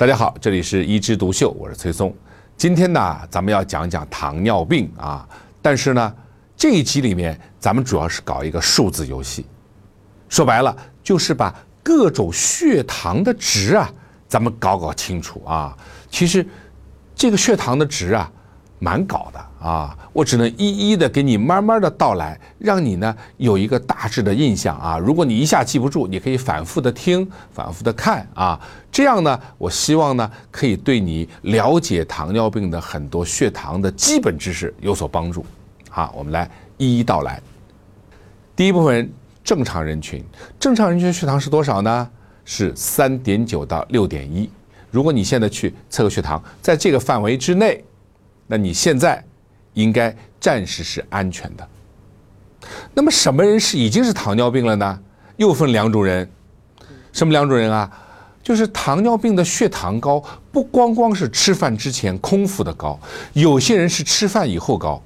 大家好，这里是一枝独秀，我是崔松。今天呢，咱们要讲讲糖尿病啊。但是呢，这一集里面咱们主要是搞一个数字游戏，说白了就是把各种血糖的值啊，咱们搞搞清楚啊。其实这个血糖的值啊。蛮搞的啊！我只能一一的给你慢慢的道来，让你呢有一个大致的印象啊。如果你一下记不住，你可以反复的听，反复的看啊。这样呢，我希望呢可以对你了解糖尿病的很多血糖的基本知识有所帮助。好，我们来一一道来。第一部分，正常人群，正常人群血糖是多少呢？是三点九到六点一。如果你现在去测个血糖，在这个范围之内。那你现在应该暂时是安全的。那么什么人是已经是糖尿病了呢？又分两种人，什么两种人啊？就是糖尿病的血糖高，不光光是吃饭之前空腹的高，有些人是吃饭以后高，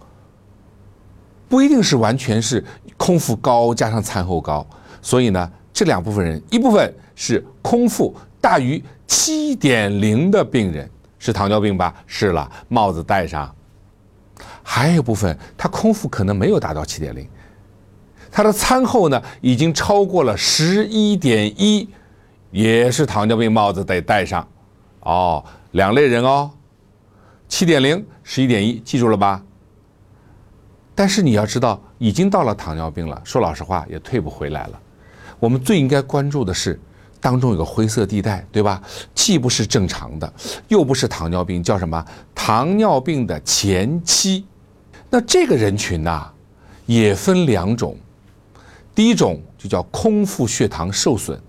不一定是完全是空腹高加上餐后高。所以呢，这两部分人，一部分是空腹大于七点零的病人。是糖尿病吧？是了，帽子戴上。还有部分，他空腹可能没有达到七点零，他的餐后呢已经超过了十一点一，也是糖尿病，帽子得戴上。哦，两类人哦，七点零、十一点一，记住了吧？但是你要知道，已经到了糖尿病了，说老实话也退不回来了。我们最应该关注的是。当中有个灰色地带，对吧？既不是正常的，又不是糖尿病，叫什么？糖尿病的前期。那这个人群呢，也分两种。第一种就叫空腹血糖受损，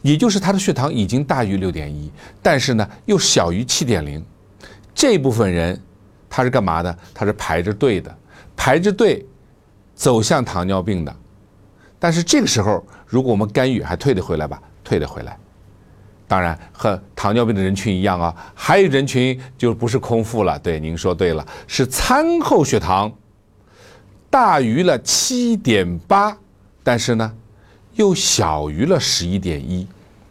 也就是他的血糖已经大于六点一，但是呢又小于七点零。这部分人他是干嘛的？他是排着队的，排着队走向糖尿病的。但是这个时候，如果我们干预，还退得回来吧？退了回来，当然和糖尿病的人群一样啊。还有人群就不是空腹了，对，您说对了，是餐后血糖大于了七点八，但是呢又小于了十一点一，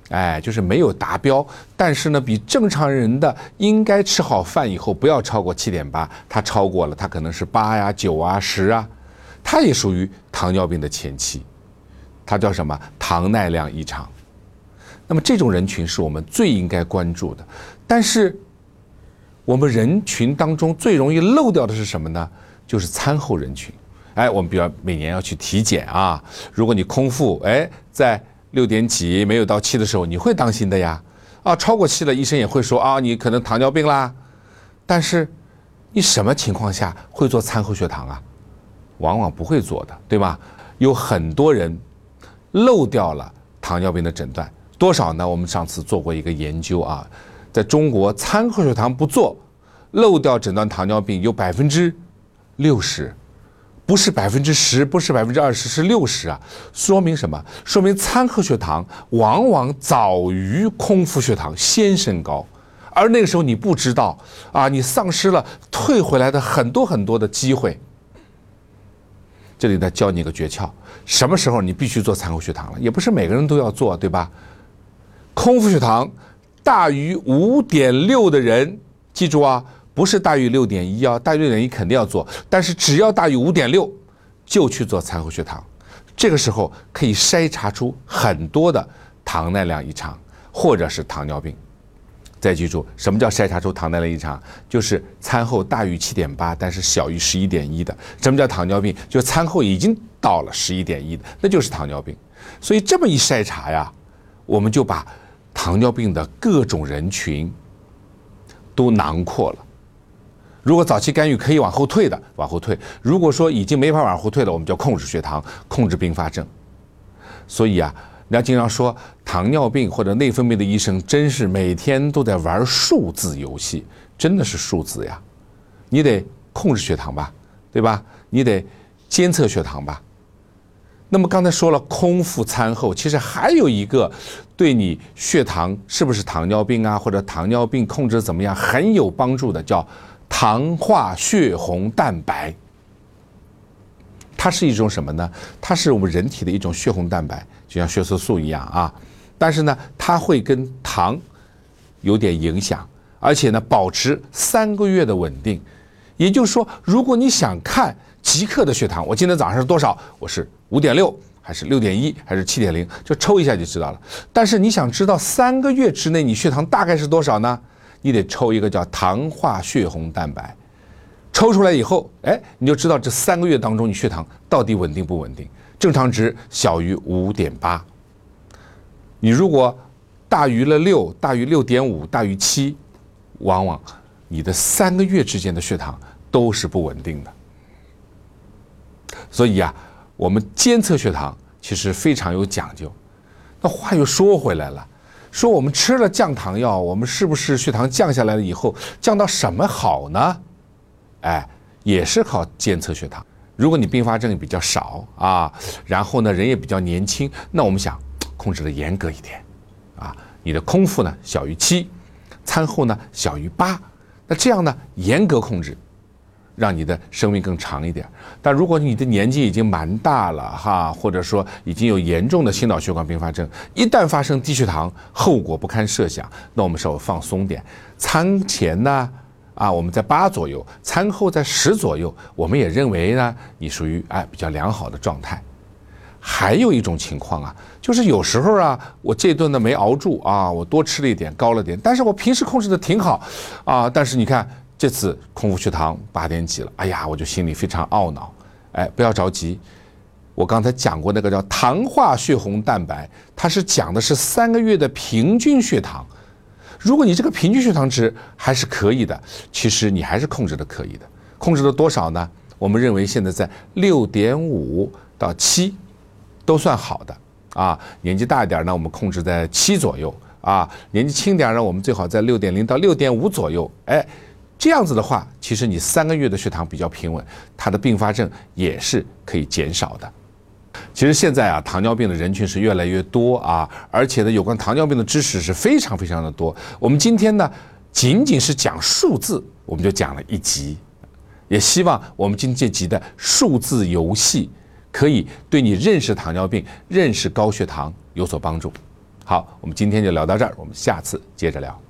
哎，就是没有达标，但是呢比正常人的应该吃好饭以后不要超过七点八，它超过了，它可能是八呀、九啊、十啊，它也属于糖尿病的前期，它叫什么？糖耐量异常。那么这种人群是我们最应该关注的，但是我们人群当中最容易漏掉的是什么呢？就是餐后人群。哎，我们比如每年要去体检啊，如果你空腹，哎，在六点几没有到七的时候，你会当心的呀。啊，超过七了，医生也会说啊，你可能糖尿病啦。但是你什么情况下会做餐后血糖啊？往往不会做的，对吧？有很多人漏掉了糖尿病的诊断。多少呢？我们上次做过一个研究啊，在中国餐后血糖不做，漏掉诊断糖尿病有百分之六十，不是百分之十，不是百分之二十，是六十啊！说明什么？说明餐后血糖往往早于空腹血糖先升高，而那个时候你不知道啊，你丧失了退回来的很多很多的机会。这里再教你一个诀窍：什么时候你必须做餐后血糖了？也不是每个人都要做，对吧？空腹血糖大于五点六的人，记住啊，不是大于六点一啊，大于六点一肯定要做，但是只要大于五点六，就去做餐后血糖。这个时候可以筛查出很多的糖耐量异常，或者是糖尿病。再记住，什么叫筛查出糖耐量异常？就是餐后大于七点八，但是小于十一点一的。什么叫糖尿病？就餐后已经到了十一点一的，那就是糖尿病。所以这么一筛查呀，我们就把。糖尿病的各种人群都囊括了。如果早期干预可以往后退的，往后退；如果说已经没法往后退了，我们就控制血糖，控制并发症。所以啊，人家经常说糖尿病或者内分泌的医生真是每天都在玩数字游戏，真的是数字呀。你得控制血糖吧，对吧？你得监测血糖吧。那么刚才说了空腹餐后，其实还有一个对你血糖是不是糖尿病啊，或者糖尿病控制怎么样很有帮助的，叫糖化血红蛋白。它是一种什么呢？它是我们人体的一种血红蛋白，就像血色素一样啊。但是呢，它会跟糖有点影响，而且呢，保持三个月的稳定。也就是说，如果你想看即刻的血糖，我今天早上是多少？我是五点六，还是六点一，还是七点零？就抽一下就知道了。但是你想知道三个月之内你血糖大概是多少呢？你得抽一个叫糖化血红蛋白，抽出来以后，哎，你就知道这三个月当中你血糖到底稳定不稳定。正常值小于五点八，你如果大于了六，大于六点五，大于七，往往你的三个月之间的血糖都是不稳定的。所以啊，我们监测血糖其实非常有讲究。那话又说回来了，说我们吃了降糖药，我们是不是血糖降下来了以后降到什么好呢？哎，也是靠监测血糖。如果你并发症比较少啊，然后呢人也比较年轻，那我们想控制的严格一点，啊，你的空腹呢小于七，餐后呢小于八，那这样呢严格控制，让你的生命更长一点。但如果你的年纪已经蛮大了哈，或者说已经有严重的心脑血管并发症，一旦发生低血糖，后果不堪设想，那我们稍微放松点，餐前呢。啊，我们在八左右，餐后在十左右，我们也认为呢，你属于哎比较良好的状态。还有一种情况啊，就是有时候啊，我这顿呢没熬住啊，我多吃了一点，高了点，但是我平时控制的挺好啊，但是你看这次空腹血糖八点几了，哎呀，我就心里非常懊恼。哎，不要着急，我刚才讲过那个叫糖化血红蛋白，它是讲的是三个月的平均血糖。如果你这个平均血糖值还是可以的，其实你还是控制的可以的。控制了多少呢？我们认为现在在六点五到七，都算好的啊。年纪大一点呢，我们控制在七左右啊。年纪轻点呢，我们最好在六点零到六点五左右。哎，这样子的话，其实你三个月的血糖比较平稳，它的并发症也是可以减少的。其实现在啊，糖尿病的人群是越来越多啊，而且呢，有关糖尿病的知识是非常非常的多。我们今天呢，仅仅是讲数字，我们就讲了一集，也希望我们今天这集的数字游戏，可以对你认识糖尿病、认识高血糖有所帮助。好，我们今天就聊到这儿，我们下次接着聊。